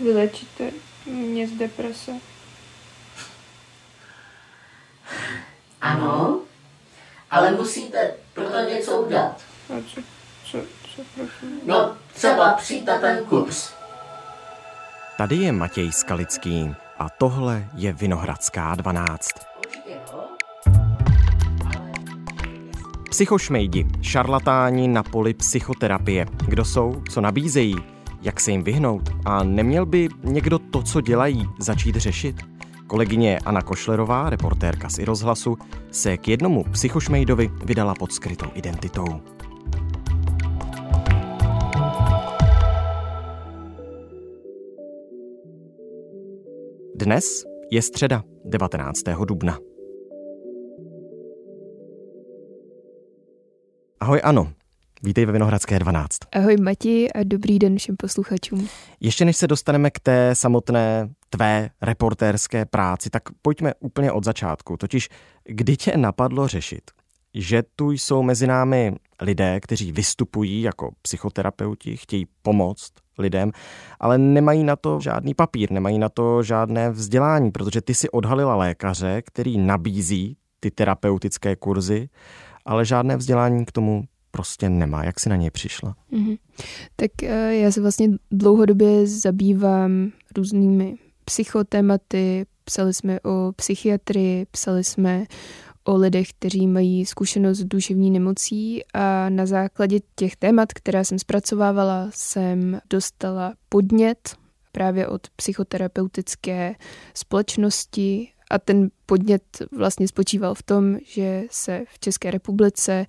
Vylečíte mě z deprese. Ano, ale musíte proto něco udělat. A co, co, co prosím? No, třeba přijít na ten kurz. Tady je Matěj Skalický a tohle je Vinohradská 12. Psychošmejdi, šarlatáni na poli psychoterapie. Kdo jsou, co nabízejí, jak se jim vyhnout a neměl by někdo to, co dělají, začít řešit? Kolegyně Anna Košlerová, reportérka z rozhlasu, se k jednomu psychošmejdovi vydala pod skrytou identitou. Dnes je středa 19. dubna. Ahoj Ano, vítej ve Vinohradské 12. Ahoj Mati a dobrý den všem posluchačům. Ještě než se dostaneme k té samotné tvé reportérské práci, tak pojďme úplně od začátku. Totiž, kdy tě napadlo řešit, že tu jsou mezi námi lidé, kteří vystupují jako psychoterapeuti, chtějí pomoct lidem, ale nemají na to žádný papír, nemají na to žádné vzdělání, protože ty si odhalila lékaře, který nabízí ty terapeutické kurzy, ale žádné vzdělání k tomu prostě nemá. Jak si na něj přišla? Mm-hmm. Tak uh, já se vlastně dlouhodobě zabývám různými psychotématy, psali jsme o psychiatrii, psali jsme o lidech, kteří mají zkušenost s duševní nemocí a na základě těch témat, která jsem zpracovávala, jsem dostala podnět právě od psychoterapeutické společnosti a ten podnět vlastně spočíval v tom, že se v České republice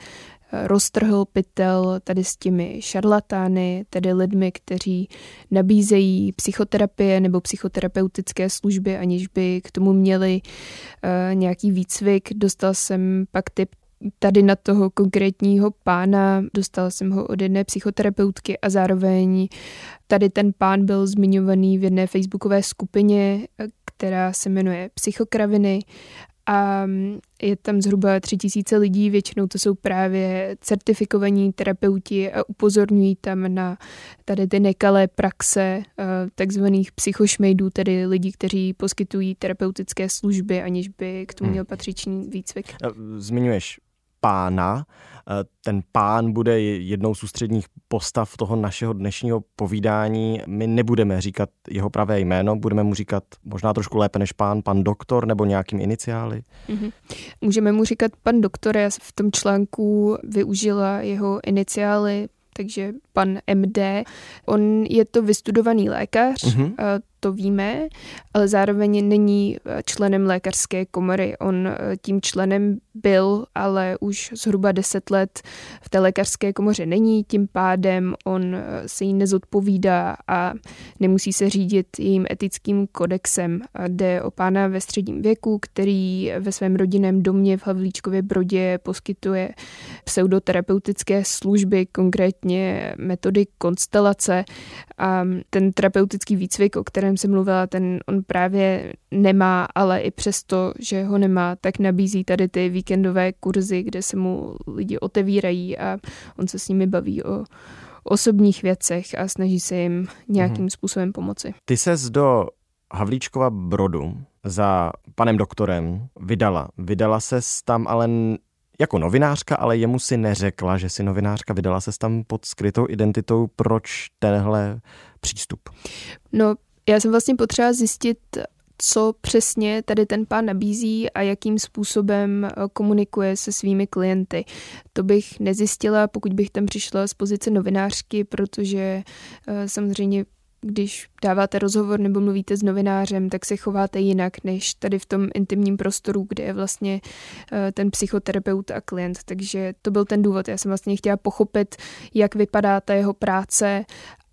roztrhl pytel tady s těmi šarlatány, tedy lidmi, kteří nabízejí psychoterapie nebo psychoterapeutické služby, aniž by k tomu měli uh, nějaký výcvik. Dostal jsem pak tip tady na toho konkrétního pána, dostal jsem ho od jedné psychoterapeutky a zároveň tady ten pán byl zmiňovaný v jedné facebookové skupině, která se jmenuje Psychokraviny a je tam zhruba tři tisíce lidí, většinou to jsou právě certifikovaní terapeuti a upozorňují tam na tady ty nekalé praxe eh, takzvaných psychošmejdů, tedy lidí, kteří poskytují terapeutické služby, aniž by k tomu hmm. měl patřičný výcvik. Eh, zmiňuješ pána. Eh, ten pán bude jednou z ústředních postav toho našeho dnešního povídání. My nebudeme říkat jeho pravé jméno, budeme mu říkat možná trošku lépe než pán, pan doktor nebo nějakým iniciály. Mm-hmm. Můžeme mu říkat pan doktor, já v tom článku využila jeho iniciály, takže pan MD. On je to vystudovaný lékař, mm-hmm to víme, ale zároveň není eh, členem lékařské komory. On eh, tím členem byl, ale už zhruba deset let v té lékařské komoře není, tím pádem on se jí nezodpovídá a nemusí se řídit jejím etickým kodexem. Jde o pána ve středním věku, který ve svém rodinném domě v Havlíčkově Brodě poskytuje pseudoterapeutické služby, konkrétně metody konstelace a ten terapeutický výcvik, o kterém jsem mluvila, ten on právě nemá, ale i přesto, že ho nemá, tak nabízí tady ty víkendové kurzy, kde se mu lidi otevírají a on se s nimi baví o osobních věcech a snaží se jim nějakým hmm. způsobem pomoci. Ty ses do Havlíčkova Brodu za panem doktorem vydala. Vydala se tam ale jako novinářka, ale jemu si neřekla, že si novinářka vydala se tam pod skrytou identitou. Proč tenhle přístup? No, já jsem vlastně potřeba zjistit, co přesně tady ten pán nabízí a jakým způsobem eh, komunikuje se svými klienty. To bych nezjistila, pokud bych tam přišla z pozice novinářky, protože eh, samozřejmě když dáváte rozhovor nebo mluvíte s novinářem, tak se chováte jinak než tady v tom intimním prostoru, kde je vlastně eh, ten psychoterapeut a klient. Takže to byl ten důvod. Já jsem vlastně chtěla pochopit, jak vypadá ta jeho práce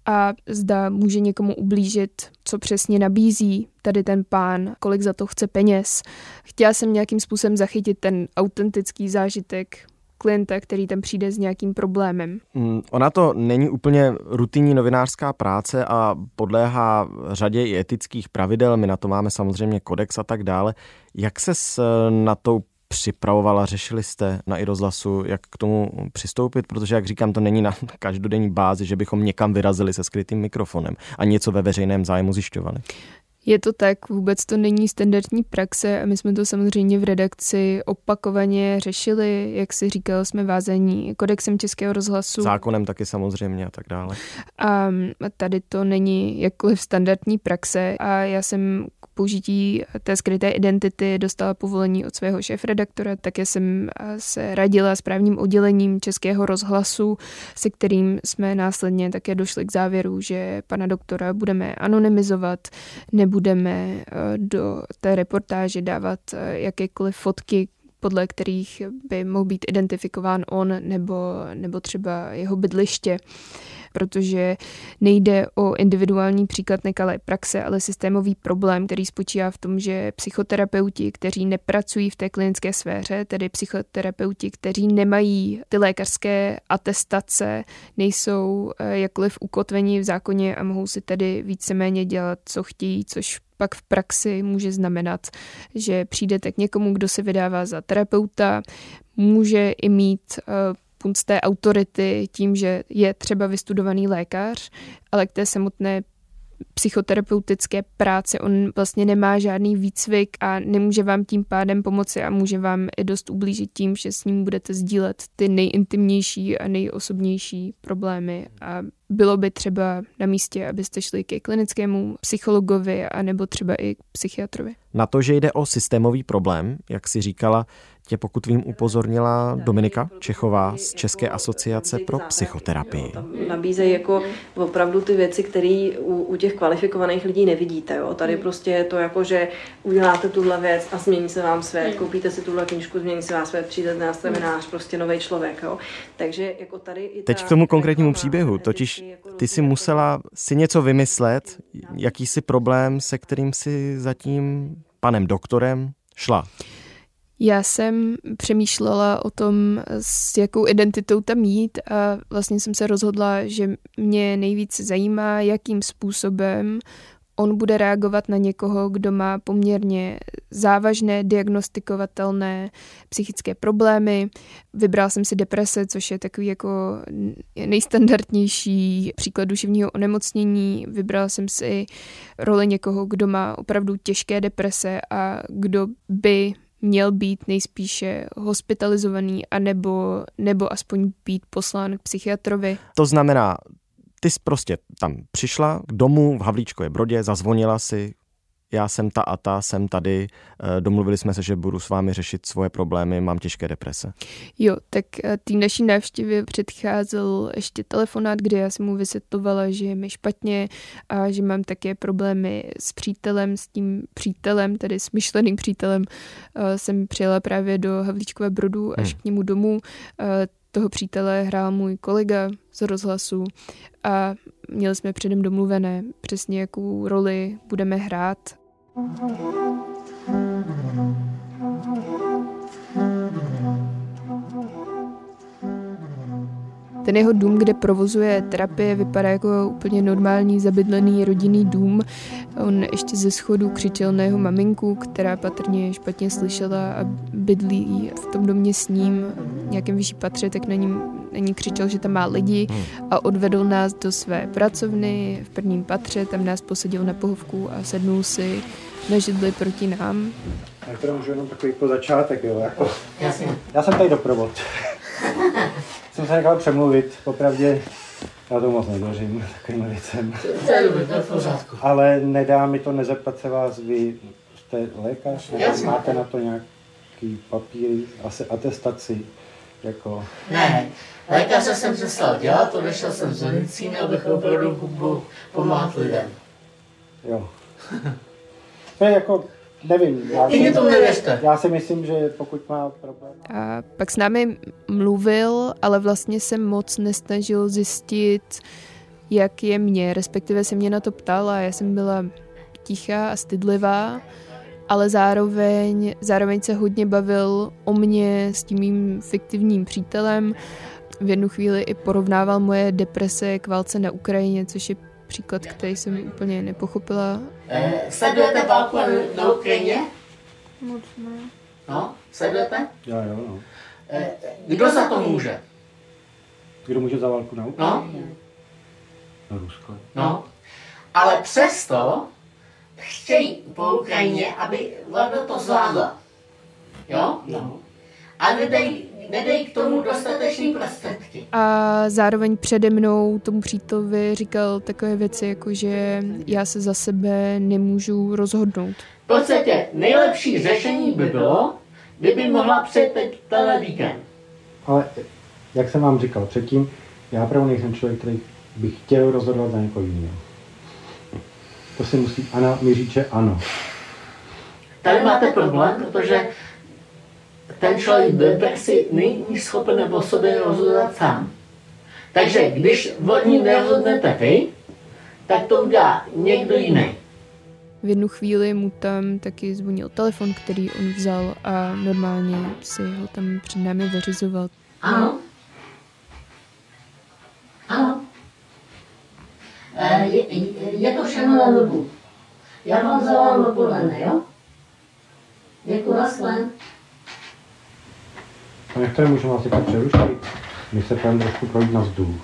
a zda může někomu ublížit, co přesně nabízí tady ten pán, kolik za to chce peněz. Chtěla jsem nějakým způsobem zachytit ten autentický zážitek klienta, který tam přijde s nějakým problémem. Mm, ona to není úplně rutinní novinářská práce a podléhá řadě i etických pravidel. My na to máme samozřejmě kodex a tak dále. Jak se na tou připravovala, řešili jste na i rozhlasu, jak k tomu přistoupit, protože, jak říkám, to není na každodenní bázi, že bychom někam vyrazili se skrytým mikrofonem a něco ve veřejném zájmu zjišťovali. Je to tak, vůbec to není standardní praxe a my jsme to samozřejmě v redakci opakovaně řešili, jak si říkal, jsme vázení kodexem Českého rozhlasu. Zákonem taky samozřejmě a tak dále. A tady to není jakkoliv standardní praxe a já jsem použití té skryté identity dostala povolení od svého šéf-redaktora, také jsem se radila s právním oddělením Českého rozhlasu, se kterým jsme následně také došli k závěru, že pana doktora budeme anonymizovat, nebudeme do té reportáže dávat jakékoliv fotky, podle kterých by mohl být identifikován on nebo, nebo třeba jeho bydliště protože nejde o individuální příklad nekalé praxe, ale systémový problém, který spočívá v tom, že psychoterapeuti, kteří nepracují v té klinické sféře, tedy psychoterapeuti, kteří nemají ty lékařské atestace, nejsou eh, jakkoliv ukotveni v zákoně a mohou si tedy víceméně dělat, co chtějí, což pak v praxi může znamenat, že přijdete k někomu, kdo se vydává za terapeuta, může i mít uh, punc té autority tím, že je třeba vystudovaný lékař, ale k té samotné psychoterapeutické práce. On vlastně nemá žádný výcvik a nemůže vám tím pádem pomoci a může vám i dost ublížit tím, že s ním budete sdílet ty nejintimnější a nejosobnější problémy a bylo by třeba na místě, abyste šli ke klinickému psychologovi a nebo třeba i k psychiatrovi. Na to, že jde o systémový problém, jak si říkala, tě pokud vím upozornila Dominika Čechová z České asociace pro psychoterapii. Nabízejí jako opravdu ty věci, které u, u těch kvalifikovaných lidí nevidíte. Jo. Tady hmm. prostě je to jako, že uděláte tuhle věc a změní se vám svět, hmm. koupíte si tuhle knížku, změní se vám svět, přijde na seminář, hmm. prostě nový člověk. Jo. Takže jako tady i Teď k tomu konkrétnímu příběhu, totiž jako ty si musela si něco vymyslet, jakýsi problém, se kterým si zatím panem doktorem šla. Já jsem přemýšlela o tom, s jakou identitou tam jít a vlastně jsem se rozhodla, že mě nejvíc zajímá, jakým způsobem on bude reagovat na někoho, kdo má poměrně závažné diagnostikovatelné psychické problémy. Vybral jsem si deprese, což je takový jako nejstandardnější příklad duševního onemocnění. Vybral jsem si roli někoho, kdo má opravdu těžké deprese a kdo by měl být nejspíše hospitalizovaný anebo, nebo aspoň být poslán k psychiatrovi. To znamená, ty jsi prostě tam přišla k domu v Havlíčkové Brodě, zazvonila si, já jsem ta a ta, jsem tady, eh, domluvili jsme se, že budu s vámi řešit svoje problémy, mám těžké deprese. Jo, tak eh, té naší návštěvě předcházel ještě telefonát, kde já jsem mu vysvětlovala, že je mi špatně a že mám také problémy s přítelem, s tím přítelem, tedy s myšleným přítelem. Eh, jsem přijela právě do Havlíčkové Brodu až hmm. k němu domů toho přítele hrál můj kolega z rozhlasu a měli jsme předem domluvené přesně, jakou roli budeme hrát. Ten jeho dům, kde provozuje terapie, vypadá jako úplně normální zabydlený rodinný dům. On ještě ze schodu křičel na jeho maminku, která patrně špatně slyšela a bydlí v tom domě s ním, v nějakém vyšší patře, tak na ním na ní křičel, že tam má lidi a odvedl nás do své pracovny v prvním patře, tam nás posadil na pohovku a sednul si na židli proti nám. Já to můžu jenom takový po začátek, jo, jako. Já jsem tady doprovod. jsem se nechal přemluvit, popravdě já to moc nevěřím takovým věcem. To je dobrý, to je v pořádku. Ale nedá mi to nezeptat se vás, vy jste lékař, Jasně. máte na to nějaký papíry, asi atestaci, jako... Ne, lékaře jsem přestal dělat, odešel jsem z medicíny, abych opravdu pomáhat lidem. Jo. To je jako Nevím. Já si, to nevěřte. Já si myslím, že pokud má problém... A pak s námi mluvil, ale vlastně se moc nesnažil zjistit, jak je mě, respektive se mě na to ptal a já jsem byla tichá a stydlivá, ale zároveň, zároveň se hodně bavil o mě s tím mým fiktivním přítelem. V jednu chvíli i porovnával moje deprese k válce na Ukrajině, což je příklad, který jsem úplně nepochopila. Eh, sledujete válku na Ukrajině? Moc ne. No, sledujete? Jo, jo, no. Eh, Kdo za to může? Kdo může za válku na Ukrajině? No, No, Rusko. no. Ale přesto chtějí po Ukrajině, aby vláda to zvládla. Jo? No. A nedej, nedej k tomu dostatečný prostředky. A zároveň přede mnou tomu přítelovi říkal takové věci, jako že já se za sebe nemůžu rozhodnout. V podstatě nejlepší řešení by bylo, kdyby mohla přijet teď tenhle víkend. Ale jak jsem vám říkal předtím, já opravdu nejsem člověk, který by chtěl rozhodovat za někoho jiného. To si musí, Ana mi říče ano. Tady máte problém, protože ten člověk v depresi není schopen o sobě rozhodovat sám. Takže když o ní nerozhodnete vy, tak to udělá někdo jiný. V jednu chvíli mu tam taky zvonil telefon, který on vzal a normálně si ho tam před námi vyřizoval. Ano. Ano. Eh, Je, to všechno na dobu. Já vám zavolám dopoledne, jo? Děkuji, naschle. A některé můžeme asi tak přerušit. My se půjdeme trošku projít na vzduch.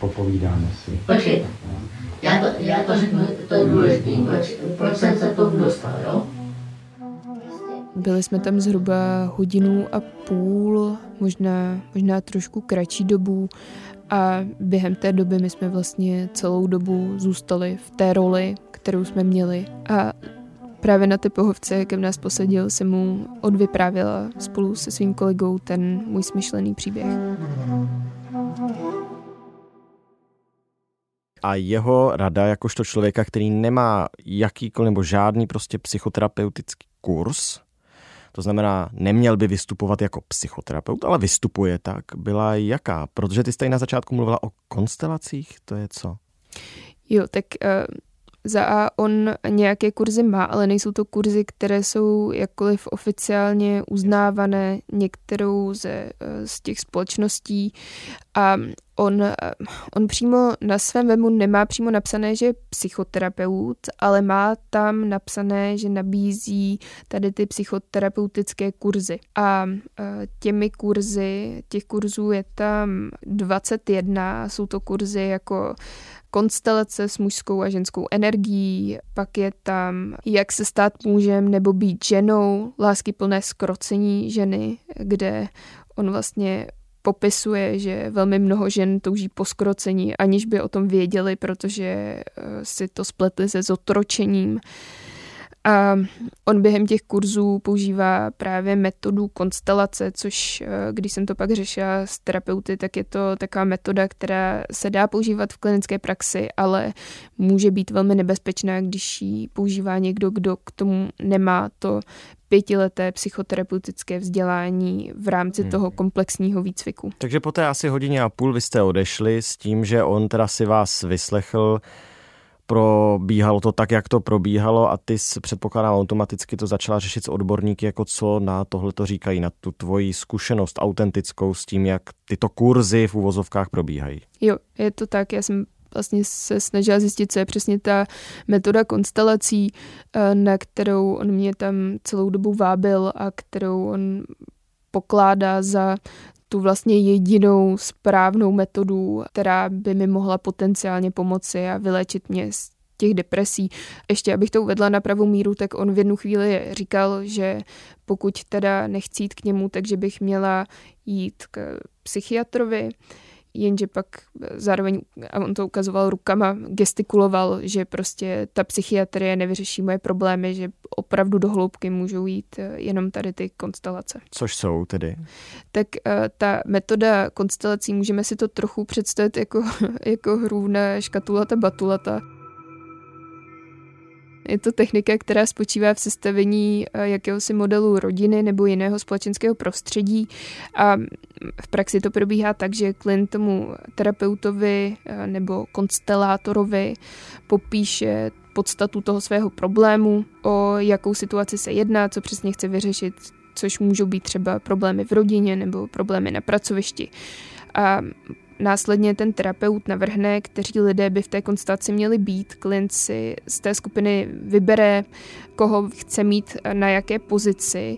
Popovídáme si. Počkejte. Já to, já to řeknu, to je důležité. Proč, proč jsem se tomu dostal, jo? Byli jsme tam zhruba hodinu a půl, možná, možná trošku kratší dobu a během té doby my jsme vlastně celou dobu zůstali v té roli, kterou jsme měli a právě na té pohovce, jak nás posadil, jsem mu odvyprávěla spolu se svým kolegou ten můj smyšlený příběh. A jeho rada, jakožto člověka, který nemá jakýkoliv nebo žádný prostě psychoterapeutický kurz, to znamená, neměl by vystupovat jako psychoterapeut, ale vystupuje tak, byla jaká? Protože ty jste na začátku mluvila o konstelacích, to je co? Jo, tak uh, za A on nějaké kurzy má, ale nejsou to kurzy, které jsou jakkoliv oficiálně uznávané některou ze, eh, z těch společností a on, eh, on přímo na svém webu nemá přímo napsané, že je psychoterapeut, ale má tam napsané, že nabízí tady ty psychoterapeutické kurzy. A eh, těmi kurzy, těch kurzů je tam 21, jsou to kurzy jako konstelace s mužskou a ženskou energií, pak je tam jak se stát mužem nebo být ženou, lásky plné skrocení ženy, kde on vlastně popisuje, že velmi mnoho žen touží po skrocení, aniž by o tom věděli, protože eh, si to spletli se zotročením. A on během těch kurzů používá právě metodu konstelace, což eh, když jsem to pak řešila s terapeuty, tak je to taková metoda, která se dá používat v klinické praxi, ale může být velmi nebezpečná, když ji používá někdo, kdo k tomu nemá to pětileté psychoterapeutické vzdělání v rámci hmm. toho komplexního výcviku. Takže po té asi hodině a půl vy jste odešli s tím, že on teda si vás vyslechl, probíhalo to tak, jak to probíhalo a ty předpokládám automaticky to začala řešit s odborníky, jako co na tohle to říkají, na tu tvoji zkušenost autentickou s tím, jak tyto kurzy v úvozovkách probíhají. Jo, je to tak, já jsem vlastně se snažila zjistit, co je přesně ta metoda konstelací, eh, na kterou on mě tam celou dobu vábil a kterou on pokládá za tu vlastně jedinou správnou metodu, která by mi mohla potenciálně pomoci a vylečit mě z těch depresí. Ještě abych to uvedla na pravou míru, tak on v jednu chvíli říkal, že pokud teda nechci jít k němu, takže bych měla jít k psychiatrovi, jenže pak zároveň, a on to ukazoval rukama, gestikuloval, že prostě ta psychiatrie nevyřeší moje problémy, že opravdu do hloubky můžou jít eh, jenom tady ty konstelace. Což jsou tedy? Tak uh, ta metoda konstelací, můžeme si to trochu představit jako, jako hru na škatulata batulata. Je to technika, která spočívá v sestavení eh, jakéhosi modelu rodiny nebo jiného společenského prostředí a v praxi to probíhá tak, že klient tomu terapeutovi eh, nebo konstelátorovi popíše podstatu toho svého problému, o jakou situaci se jedná, co přesně chce vyřešit, což můžou být třeba problémy v rodině nebo problémy na pracovišti. A Následně ten terapeut navrhne, kteří lidé by v té konstelaci měli být. Klient si z té skupiny vybere, koho chce mít na jaké pozici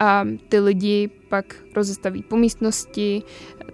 a ty lidi pak rozestaví po místnosti,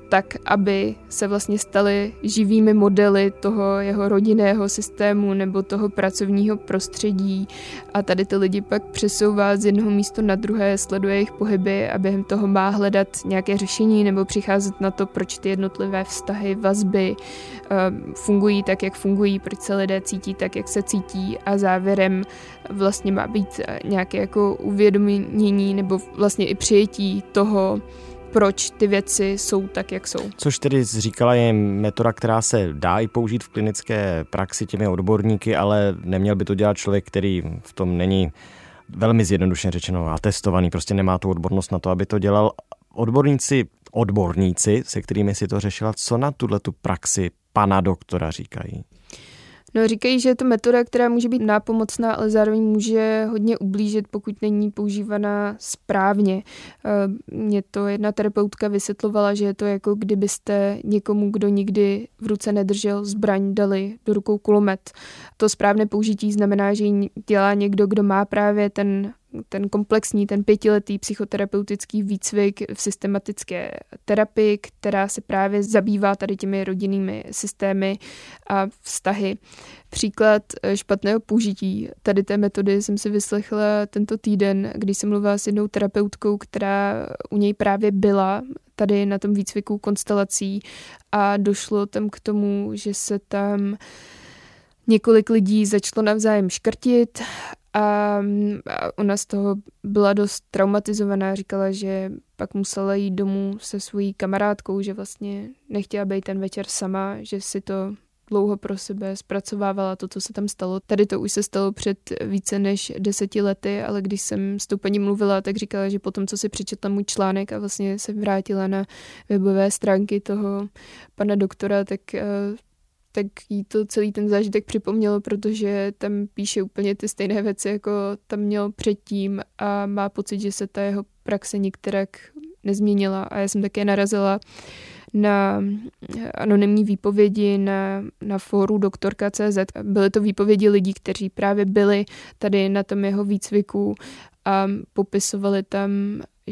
tak aby se vlastně staly živými modely toho jeho rodinného systému nebo toho pracovního prostředí. A tady ty lidi pak přesouvá z jednoho místa na druhé, sleduje jejich pohyby a během toho má hledat nějaké řešení nebo přicházet na to, proč ty jednotlivé vztahy, vazby uh, fungují tak, jak fungují, proč se lidé cítí tak, jak se cítí. A závěrem vlastně má být nějaké jako uvědomění nebo vlastně i přijetí toho, proč ty věci jsou tak, jak jsou. Což tedy říkala je metoda, která se dá i použít v klinické praxi těmi odborníky, ale neměl by to dělat člověk, který v tom není velmi zjednodušeně řečeno a testovaný, prostě nemá tu odbornost na to, aby to dělal. Odborníci, odborníci, se kterými si to řešila, co na tuhle tu praxi pana doktora říkají? No, říkají, že je to metoda, která může být nápomocná, ale zároveň může hodně ublížit, pokud není používaná správně. Eh, mě to jedna terapeutka vysvětlovala, že je to jako kdybyste někomu, kdo nikdy v ruce nedržel zbraň, dali do rukou kulomet. To správné použití znamená, že ji dělá někdo, kdo má právě ten ten komplexní, ten pětiletý psychoterapeutický výcvik v systematické terapii, která se právě zabývá tady těmi rodinnými systémy a vztahy. Příklad eh, špatného použití tady té metody jsem si vyslechla tento týden, když jsem mluvila s jednou terapeutkou, která u něj právě byla tady na tom výcviku konstelací a došlo tam k tomu, že se tam několik lidí začalo navzájem škrtit a ona z toho byla dost traumatizovaná, říkala, že pak musela jít domů se svojí kamarádkou, že vlastně nechtěla být ten večer sama, že si to dlouho pro sebe zpracovávala to, co se tam stalo. Tady to už se stalo před více než deseti lety, ale když jsem s tou paní mluvila, tak říkala, že potom, co si přečetla můj článek a vlastně se vrátila na webové stránky toho pana doktora, tak eh, tak jí to celý ten zážitek připomnělo, protože tam píše úplně ty stejné věci, jako tam měl předtím a má pocit, že se ta jeho praxe nikterak nezměnila. A já jsem také narazila na anonymní výpovědi na, na fóru doktorka.cz. Byly to výpovědi lidí, kteří právě byli tady na tom jeho výcviku a popisovali tam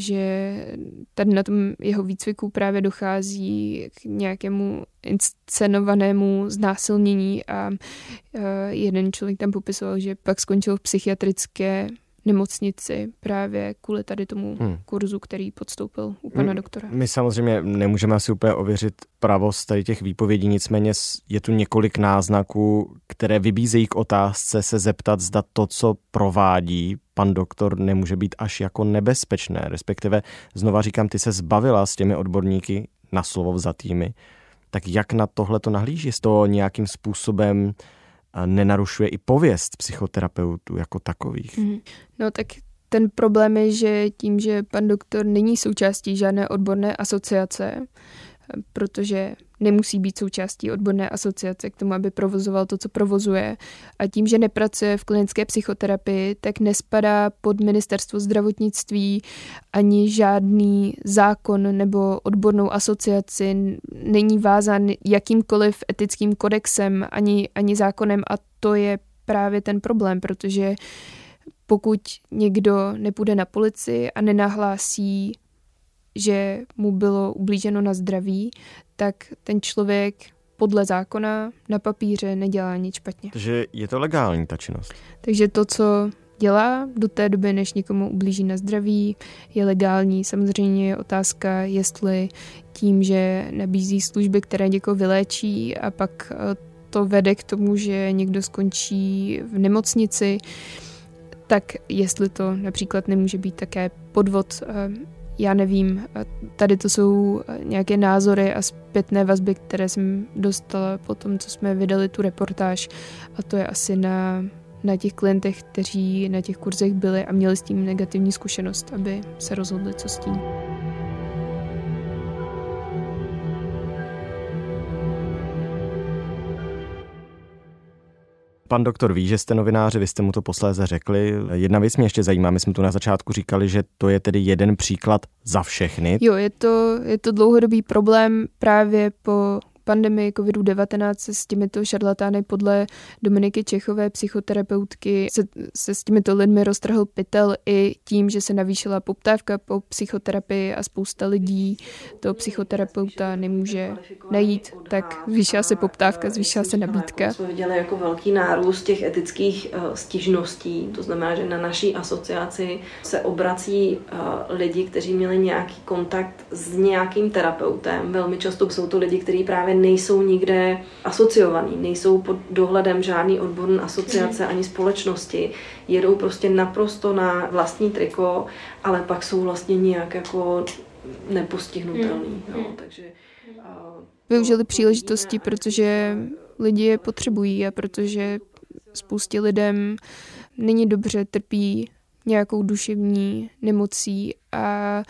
že tady na tom jeho výcviku právě dochází k nějakému inscenovanému znásilnění a jeden člověk tam popisoval, že pak skončil v psychiatrické nemocnici právě kvůli tady tomu hmm. kurzu, který podstoupil u pana hmm. doktora. My samozřejmě nemůžeme asi úplně ověřit pravost tady těch výpovědí, nicméně je tu několik náznaků, které vybízejí k otázce se zeptat, zda to, co provádí pan doktor, nemůže být až jako nebezpečné. Respektive, znova říkám, ty se zbavila s těmi odborníky na slovo vzatými. Tak jak na tohle to nahlíží? Z to nějakým způsobem nenarušuje i pověst psychoterapeutů jako takových. Mm. No tak ten problém je, že tím, že pan doktor není součástí žádné odborné asociace, protože nemusí být součástí odborné asociace k tomu, aby provozoval to, co provozuje. A tím, že nepracuje v klinické psychoterapii, tak nespadá pod ministerstvo zdravotnictví ani žádný zákon nebo odbornou asociaci, není vázán jakýmkoliv etickým kodexem ani, ani zákonem a to je právě ten problém, protože pokud někdo nepůjde na policii a nenahlásí že mu bylo ublíženo na zdraví, tak ten člověk podle zákona na papíře nedělá nic špatně. Takže je to legální ta činnost? Takže to, co dělá do té doby, než někomu ublíží na zdraví, je legální. Samozřejmě je otázka, jestli tím, že nabízí služby, které někoho vyléčí a pak eh, to vede k tomu, že někdo skončí v nemocnici, tak jestli to například nemůže být také podvod eh, já nevím, tady to jsou nějaké názory a zpětné vazby, které jsem dostala po tom, co jsme vydali tu reportáž a to je asi na, na těch klientech, kteří na těch kurzech byli a měli s tím negativní zkušenost, aby se rozhodli, co s tím. Pan doktor ví, že jste novináři, vy jste mu to posléze řekli. Jedna věc mě ještě zajímá, my jsme tu na začátku říkali, že to je tedy jeden příklad za všechny. Jo, je to, je to dlouhodobý problém právě po pandemii COVID-19 se s těmito šarlatány podle Dominiky Čechové, psychoterapeutky, se, se s těmito lidmi roztrhl pytel i tím, že se navýšila poptávka po psychoterapii a spousta lidí toho psychoterapeuta nemůže najít, tak zvýšila se poptávka, zvýšila se nabídka. Jsme viděli jako velký nárůst těch etických uh, stížností, to znamená, že na naší asociaci se obrací uh, lidi, kteří měli nějaký kontakt s nějakým terapeutem. Velmi často jsou to lidi, kteří právě nejsou nikde asociovaní, nejsou pod dohledem žádný odborné asociace mhm. ani společnosti, jedou prostě naprosto na vlastní triko, ale pak jsou vlastně nějak jako nepostihnutelný. No, takže, Využili příležitosti, protože lidi je potřebují a protože spoustě lidem není dobře, trpí nějakou duševní nemocí a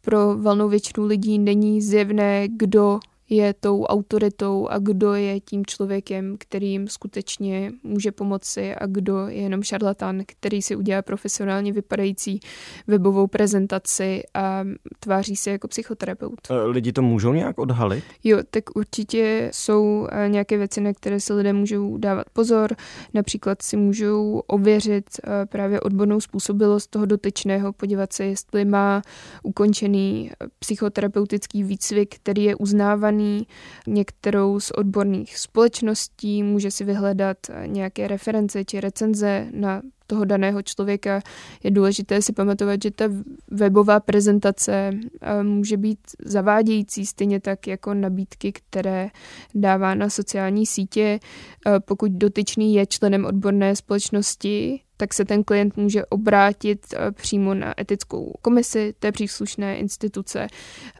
pro valnou většinu lidí není zjevné, kdo je tou autoritou a kdo je tím člověkem, který jim skutečně může pomoci a kdo je jenom šarlatán, který si udělá profesionálně vypadající webovou prezentaci a tváří se jako psychoterapeut. E, lidi to můžou nějak odhalit? Jo, tak určitě jsou e, nějaké věci, na které se lidé můžou dávat pozor. Například si můžou ověřit e, právě odbornou způsobilost toho dotyčného, podívat se, jestli má ukončený psychoterapeutický výcvik, který je uznávaný vzdělaný některou z odborných společností, může si vyhledat nějaké reference či recenze na toho daného člověka. Je důležité si pamatovat, že ta webová prezentace eh, může být zavádějící, stejně tak jako nabídky, které dává na sociální sítě. Eh, pokud dotyčný je členem odborné společnosti, tak se ten klient může obrátit eh, přímo na etickou komisi té příslušné instituce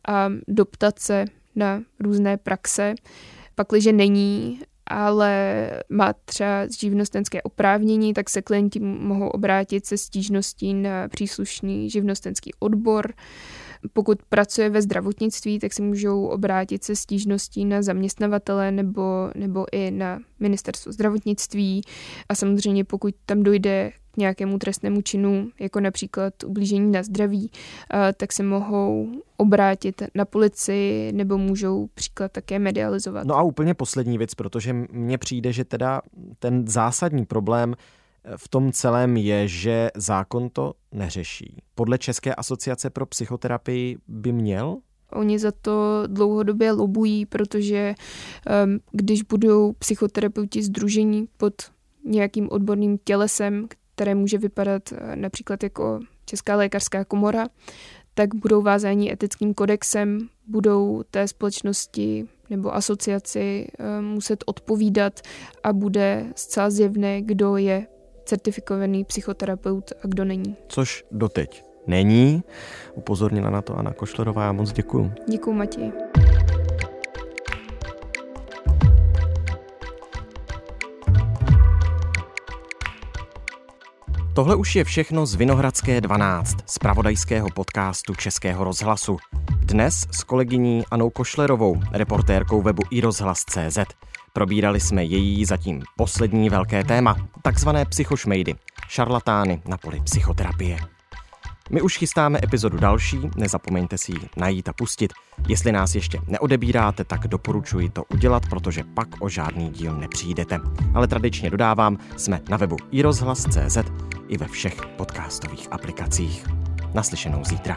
a doptat se na různé praxe. Pakliže není, ale má třeba živnostenské oprávnění, tak se klienti mohou obrátit se stížností na příslušný živnostenský odbor. Pokud pracuje ve zdravotnictví, tak se můžou obrátit se stížností na zaměstnavatele nebo, nebo i na ministerstvo zdravotnictví. A samozřejmě pokud tam dojde nějakému trestnému činu, jako například ublížení na zdraví, tak se mohou obrátit na policii nebo můžou příklad také medializovat. No a úplně poslední věc, protože mně přijde, že teda ten zásadní problém eh, v tom celém je, že zákon to neřeší. Podle České asociace pro psychoterapii by měl Oni za to dlouhodobě lobují, protože um, když budou psychoterapeuti združení pod nějakým odborným tělesem, které může vypadat eh, například jako Česká lékařská komora, tak budou vázáni etickým kodexem, budou té společnosti nebo asociaci eh, muset odpovídat a bude zcela zjevné, kdo je certifikovaný psychoterapeut a kdo není. Což doteď není. Upozornila na to Anna Košlerová. Já moc děkuju. Děkuju, Matěj. Tohle už je všechno z Vinohradské 12, z pravodajského podcastu Českého rozhlasu. Dnes s kolegyní Anou Košlerovou, reportérkou webu iRozhlas.cz. Probírali jsme její zatím poslední velké téma, takzvané psychošmejdy, šarlatány na poli psychoterapie. My už chystáme epizodu další, nezapomeňte si ji najít a pustit. Jestli nás ještě neodebíráte, tak doporučuji to udělat, protože pak o žádný díl nepřijdete. Ale tradičně dodávám, jsme na webu iRozhlas.cz i ve všech podcastových aplikacích. Naslyšenou zítra.